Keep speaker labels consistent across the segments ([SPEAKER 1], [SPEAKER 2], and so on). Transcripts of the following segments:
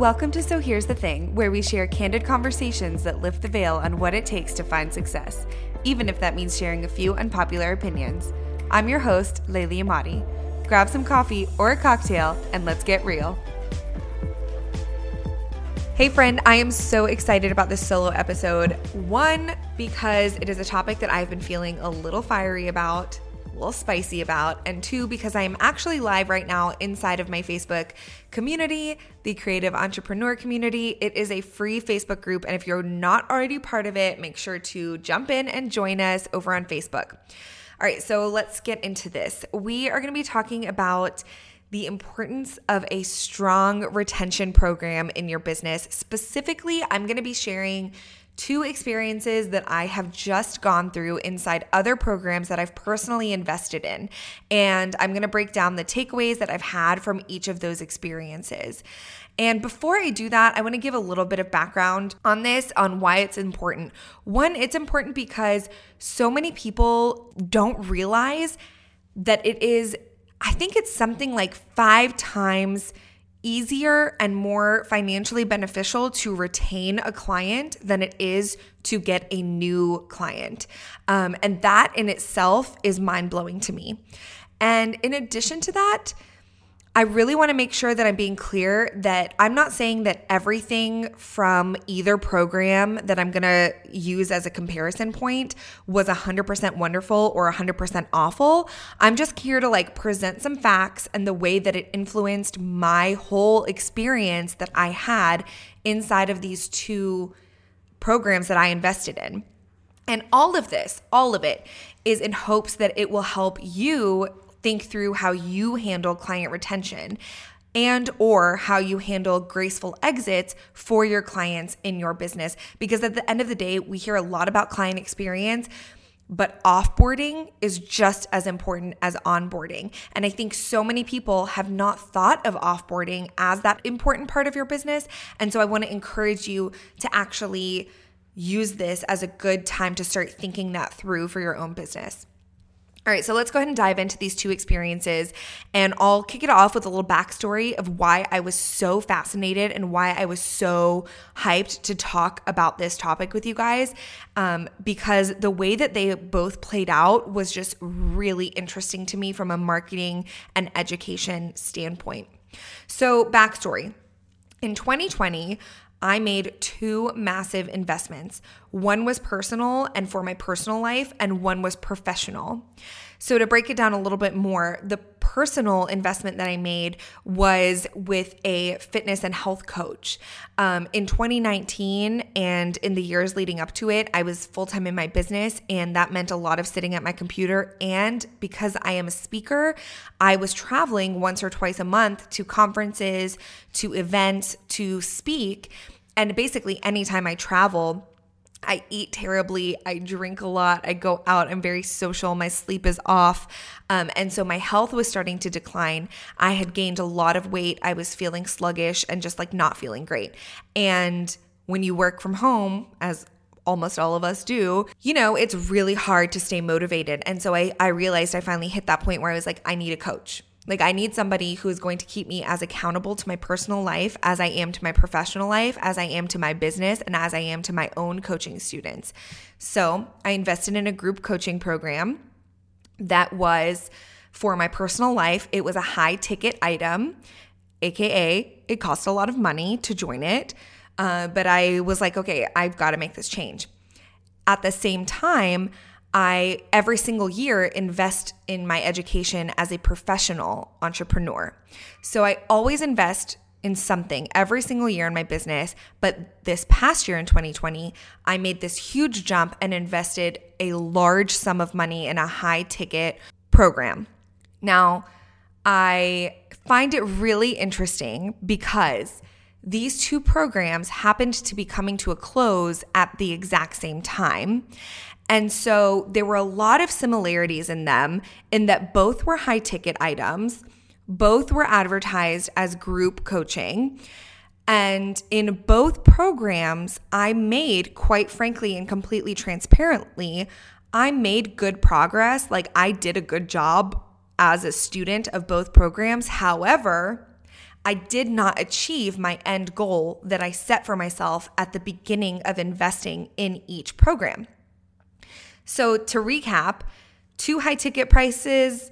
[SPEAKER 1] Welcome to So Here's the Thing, where we share candid conversations that lift the veil on what it takes to find success, even if that means sharing a few unpopular opinions. I'm your host, Layli Amati. Grab some coffee or a cocktail and let's get real. Hey, friend, I am so excited about this solo episode. One, because it is a topic that I've been feeling a little fiery about little spicy about, and two, because I am actually live right now inside of my Facebook community, the Creative Entrepreneur Community. It is a free Facebook group, and if you're not already part of it, make sure to jump in and join us over on Facebook. All right, so let's get into this. We are going to be talking about the importance of a strong retention program in your business. Specifically, I'm going to be sharing two experiences that I have just gone through inside other programs that I've personally invested in. And I'm going to break down the takeaways that I've had from each of those experiences. And before I do that, I want to give a little bit of background on this, on why it's important. One, it's important because so many people don't realize that it is, I think it's something like five times easier and more financially beneficial to retain a client than it is to get a new client. Um, and that in itself is mind blowing to me. And in addition to that, I really want to make sure that I'm being clear that I'm not saying that everything from either program that I'm going to use as a comparison point was 100% wonderful or 100% awful. I'm just here to like present some facts and the way that it influenced my whole experience that I had inside of these two programs that I invested in. And all of this, all of it, is in hopes that it will help you think through how you handle client retention and or how you handle graceful exits for your clients in your business because at the end of the day we hear a lot about client experience but offboarding is just as important as onboarding. And I think so many people have not thought of offboarding as that important part of your business. And so I want to encourage you to actually use this as a good time to start thinking that through for your own business. All right, so let's go ahead and dive into these two experiences. And I'll kick it off with a little backstory of why I was so fascinated and why I was so hyped to talk about this topic with you guys. Um, because the way that they both played out was just really interesting to me from a marketing and education standpoint. So, backstory in 2020, I made two massive investments. One was personal and for my personal life, and one was professional. So, to break it down a little bit more, the personal investment that I made was with a fitness and health coach. Um, in 2019 and in the years leading up to it, I was full time in my business, and that meant a lot of sitting at my computer. And because I am a speaker, I was traveling once or twice a month to conferences, to events, to speak. And basically, anytime I travel, I eat terribly. I drink a lot. I go out. I'm very social. My sleep is off. Um, and so my health was starting to decline. I had gained a lot of weight. I was feeling sluggish and just like not feeling great. And when you work from home, as almost all of us do, you know, it's really hard to stay motivated. And so I, I realized I finally hit that point where I was like, I need a coach. Like, I need somebody who is going to keep me as accountable to my personal life as I am to my professional life, as I am to my business, and as I am to my own coaching students. So, I invested in a group coaching program that was for my personal life. It was a high ticket item, AKA, it cost a lot of money to join it. Uh, but I was like, okay, I've got to make this change. At the same time, I every single year invest in my education as a professional entrepreneur. So I always invest in something every single year in my business. But this past year in 2020, I made this huge jump and invested a large sum of money in a high ticket program. Now, I find it really interesting because these two programs happened to be coming to a close at the exact same time. And so there were a lot of similarities in them in that both were high ticket items, both were advertised as group coaching. And in both programs, I made, quite frankly and completely transparently, I made good progress. Like I did a good job as a student of both programs. However, I did not achieve my end goal that I set for myself at the beginning of investing in each program. So, to recap, two high ticket prices,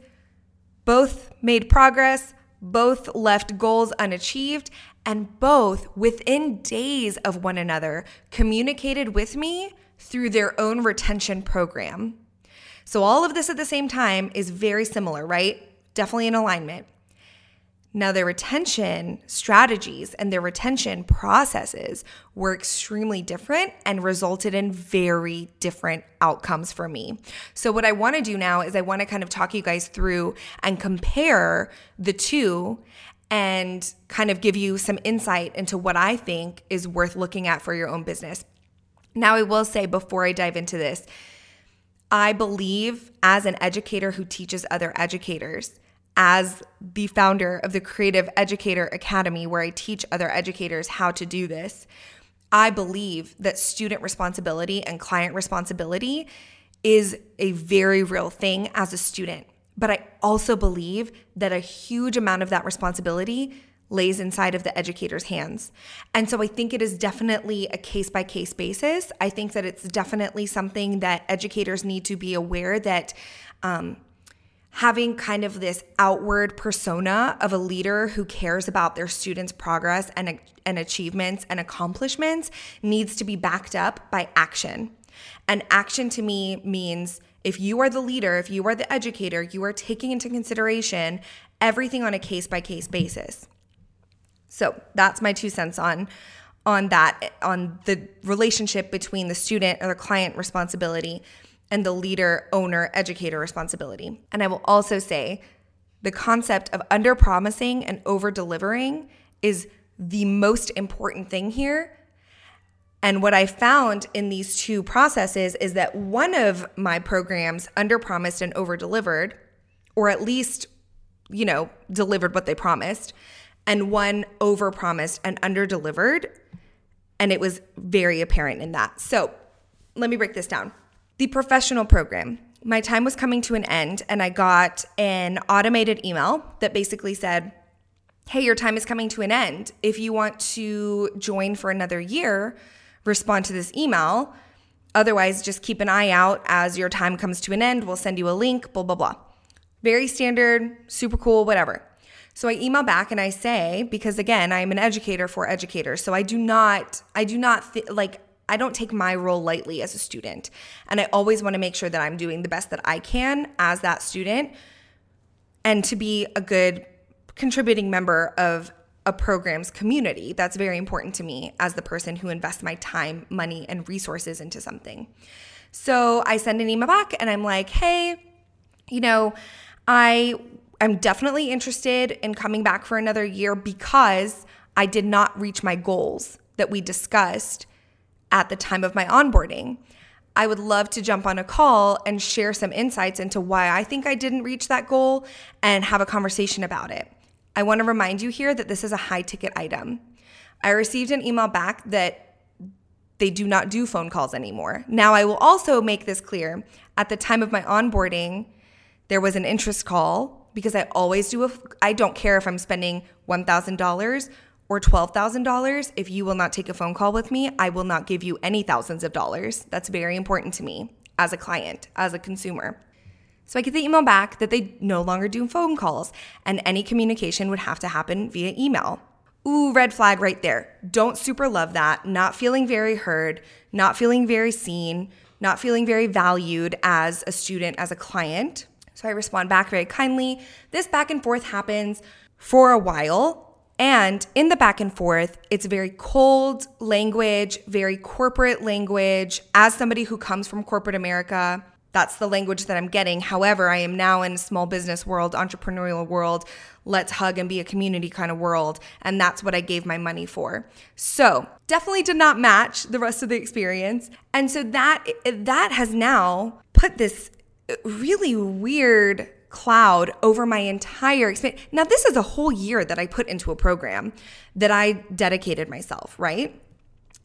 [SPEAKER 1] both made progress, both left goals unachieved, and both within days of one another communicated with me through their own retention program. So, all of this at the same time is very similar, right? Definitely in alignment. Now, their retention strategies and their retention processes were extremely different and resulted in very different outcomes for me. So, what I want to do now is I want to kind of talk you guys through and compare the two and kind of give you some insight into what I think is worth looking at for your own business. Now, I will say before I dive into this, I believe as an educator who teaches other educators, as the founder of the Creative Educator Academy, where I teach other educators how to do this, I believe that student responsibility and client responsibility is a very real thing as a student. But I also believe that a huge amount of that responsibility lays inside of the educator's hands. And so I think it is definitely a case by case basis. I think that it's definitely something that educators need to be aware that um, having kind of this outward persona of a leader who cares about their students' progress and, and achievements and accomplishments needs to be backed up by action. And action to me means if you are the leader, if you are the educator, you are taking into consideration everything on a case by case basis. So that's my two cents on on that on the relationship between the student or the client responsibility and the leader, owner, educator responsibility. And I will also say the concept of under promising and over delivering is the most important thing here. And what I found in these two processes is that one of my programs under promised and over delivered, or at least, you know, delivered what they promised, and one over promised and under delivered. And it was very apparent in that. So let me break this down. The professional program. My time was coming to an end, and I got an automated email that basically said, Hey, your time is coming to an end. If you want to join for another year, respond to this email. Otherwise, just keep an eye out as your time comes to an end. We'll send you a link, blah, blah, blah. Very standard, super cool, whatever. So I email back and I say, because again, I'm an educator for educators. So I do not, I do not th- like, I don't take my role lightly as a student. And I always want to make sure that I'm doing the best that I can as that student and to be a good contributing member of a program's community. That's very important to me as the person who invests my time, money, and resources into something. So I send an email back and I'm like, hey, you know, I I'm definitely interested in coming back for another year because I did not reach my goals that we discussed at the time of my onboarding. I would love to jump on a call and share some insights into why I think I didn't reach that goal and have a conversation about it. I want to remind you here that this is a high ticket item. I received an email back that they do not do phone calls anymore. Now, I will also make this clear at the time of my onboarding, there was an interest call because I always do a, I don't care if I'm spending $1,000 or $12,000, if you will not take a phone call with me, I will not give you any thousands of dollars. That's very important to me as a client, as a consumer. So I get the email back that they no longer do phone calls and any communication would have to happen via email. Ooh, red flag right there. Don't super love that. Not feeling very heard, not feeling very seen, not feeling very valued as a student, as a client. So I respond back very kindly. This back and forth happens for a while and in the back and forth, it's very cold language, very corporate language. As somebody who comes from corporate America, that's the language that I'm getting. However, I am now in a small business world, entrepreneurial world, let's hug and be a community kind of world. And that's what I gave my money for. So definitely did not match the rest of the experience. And so that that has now put this really weird cloud over my entire experience. Now, this is a whole year that I put into a program that I dedicated myself, right?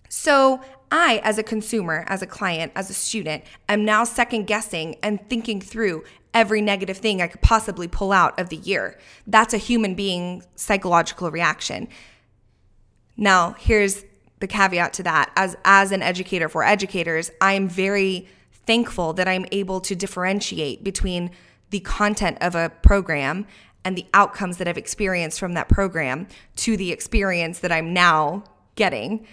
[SPEAKER 1] So, I, as a consumer, as a client, as a student, am now second guessing and thinking through every negative thing I could possibly pull out of the year. That's a human being psychological reaction. Now, here's the caveat to that. As as an educator for educators, I am very thankful that I'm able to differentiate between the content of a program and the outcomes that I've experienced from that program to the experience that I'm now getting.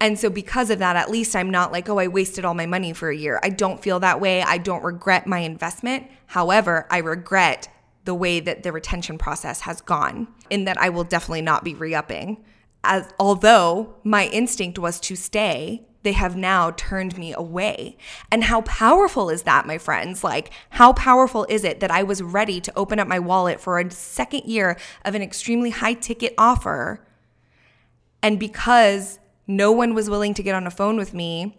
[SPEAKER 1] And so, because of that, at least I'm not like, oh, I wasted all my money for a year. I don't feel that way. I don't regret my investment. However, I regret the way that the retention process has gone, in that I will definitely not be re upping. As although my instinct was to stay, they have now turned me away. And how powerful is that, my friends? Like, how powerful is it that I was ready to open up my wallet for a second year of an extremely high ticket offer? And because no one was willing to get on a phone with me,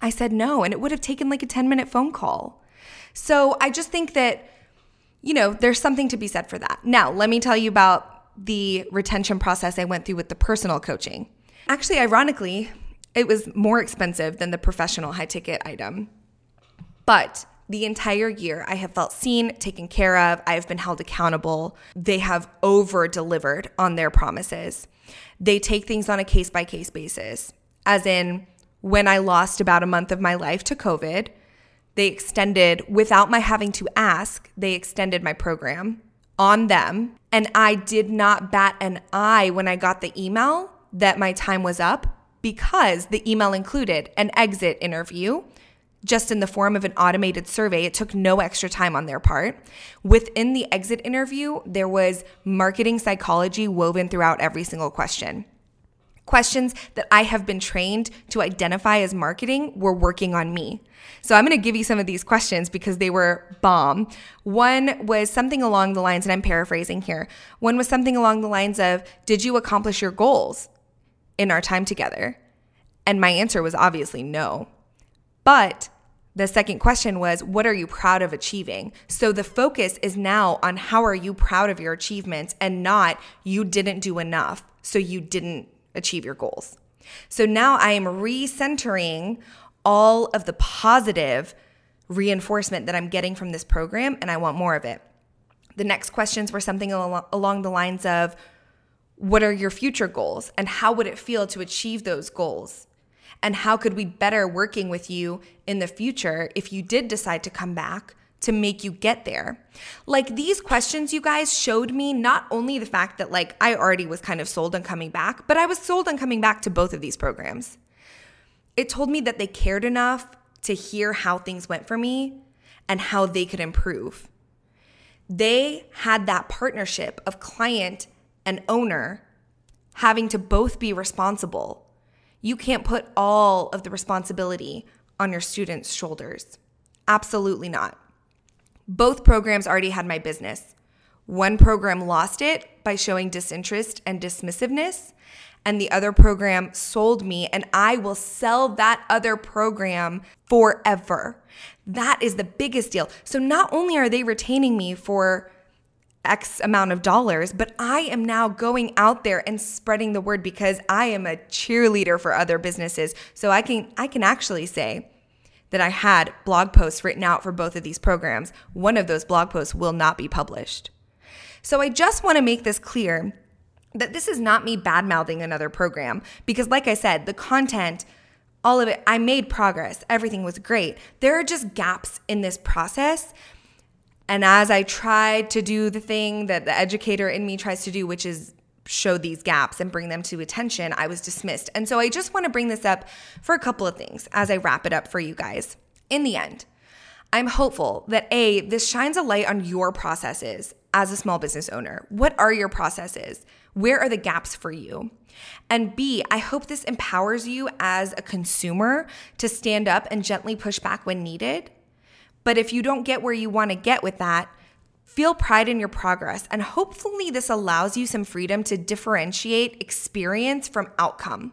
[SPEAKER 1] I said no. And it would have taken like a 10 minute phone call. So I just think that, you know, there's something to be said for that. Now, let me tell you about the retention process I went through with the personal coaching. Actually, ironically, it was more expensive than the professional high ticket item. But the entire year, I have felt seen, taken care of. I have been held accountable. They have over delivered on their promises. They take things on a case by case basis, as in when I lost about a month of my life to COVID, they extended, without my having to ask, they extended my program on them. And I did not bat an eye when I got the email that my time was up because the email included an exit interview just in the form of an automated survey. It took no extra time on their part. Within the exit interview, there was marketing psychology woven throughout every single question. Questions that I have been trained to identify as marketing were working on me. So I'm going to give you some of these questions because they were bomb. One was something along the lines, and I'm paraphrasing here. One was something along the lines of Did you accomplish your goals in our time together? And my answer was obviously no. But the second question was, what are you proud of achieving? So the focus is now on how are you proud of your achievements and not you didn't do enough, so you didn't achieve your goals. So now I am recentering all of the positive reinforcement that I'm getting from this program, and I want more of it. The next questions were something along the lines of, what are your future goals and how would it feel to achieve those goals? And how could we better working with you in the future if you did decide to come back to make you get there? Like these questions, you guys showed me not only the fact that like I already was kind of sold on coming back, but I was sold on coming back to both of these programs. It told me that they cared enough to hear how things went for me and how they could improve. They had that partnership of client and owner having to both be responsible you can't put all of the responsibility on your students' shoulders. Absolutely not. Both programs already had my business. One program lost it by showing disinterest and dismissiveness, and the other program sold me, and I will sell that other program forever. That is the biggest deal. So, not only are they retaining me for X amount of dollars, but I am now going out there and spreading the word because I am a cheerleader for other businesses. So I can I can actually say that I had blog posts written out for both of these programs. One of those blog posts will not be published. So I just want to make this clear that this is not me bad mouthing another program because like I said, the content all of it, I made progress. Everything was great. There are just gaps in this process and as I tried to do the thing that the educator in me tries to do, which is show these gaps and bring them to attention, I was dismissed. And so I just want to bring this up for a couple of things as I wrap it up for you guys. In the end, I'm hopeful that A, this shines a light on your processes as a small business owner. What are your processes? Where are the gaps for you? And B, I hope this empowers you as a consumer to stand up and gently push back when needed but if you don't get where you want to get with that, feel pride in your progress. And hopefully, this allows you some freedom to differentiate experience from outcome,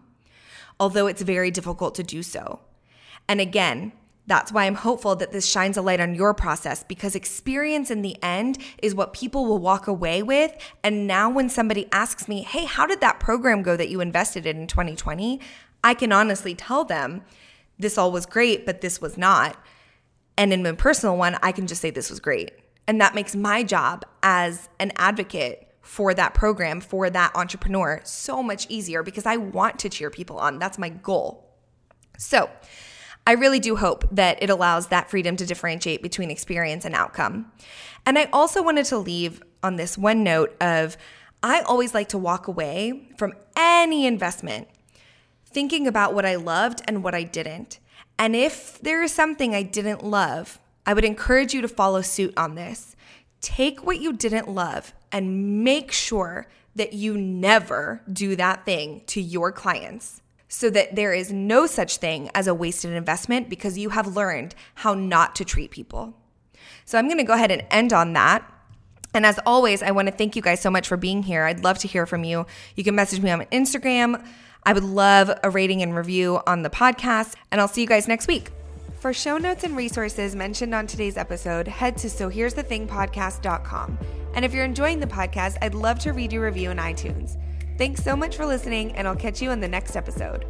[SPEAKER 1] although it's very difficult to do so. And again, that's why I'm hopeful that this shines a light on your process because experience in the end is what people will walk away with. And now, when somebody asks me, hey, how did that program go that you invested in in 2020? I can honestly tell them this all was great, but this was not And in my personal one, I can just say this was great. And that makes my job as an advocate for that program, for that entrepreneur, so much easier because I want to cheer people on. That's my goal. So, I really do hope that it allows that freedom to differentiate between experience and outcome. And I also wanted to leave on this one note of I always like to walk away from any investment thinking about what I loved and what I didn't. And if there is something I didn't love, I would encourage you to follow suit on this. Take what you didn't love and make sure that you never do that thing to your clients so that there is no such thing as a wasted investment because you have learned how not to treat people. So I'm going to go ahead and end on that. And as always, I want to thank you guys so much for being here. I'd love to hear from you. You can message me on Instagram. I would love a rating and review on the podcast, and I'll see you guys next week. For show notes and resources mentioned on today's episode, head to sohere'sthethingpodcast.com. And if you're enjoying the podcast, I'd love to read your review in iTunes. Thanks so much for listening, and I'll catch you in the next episode.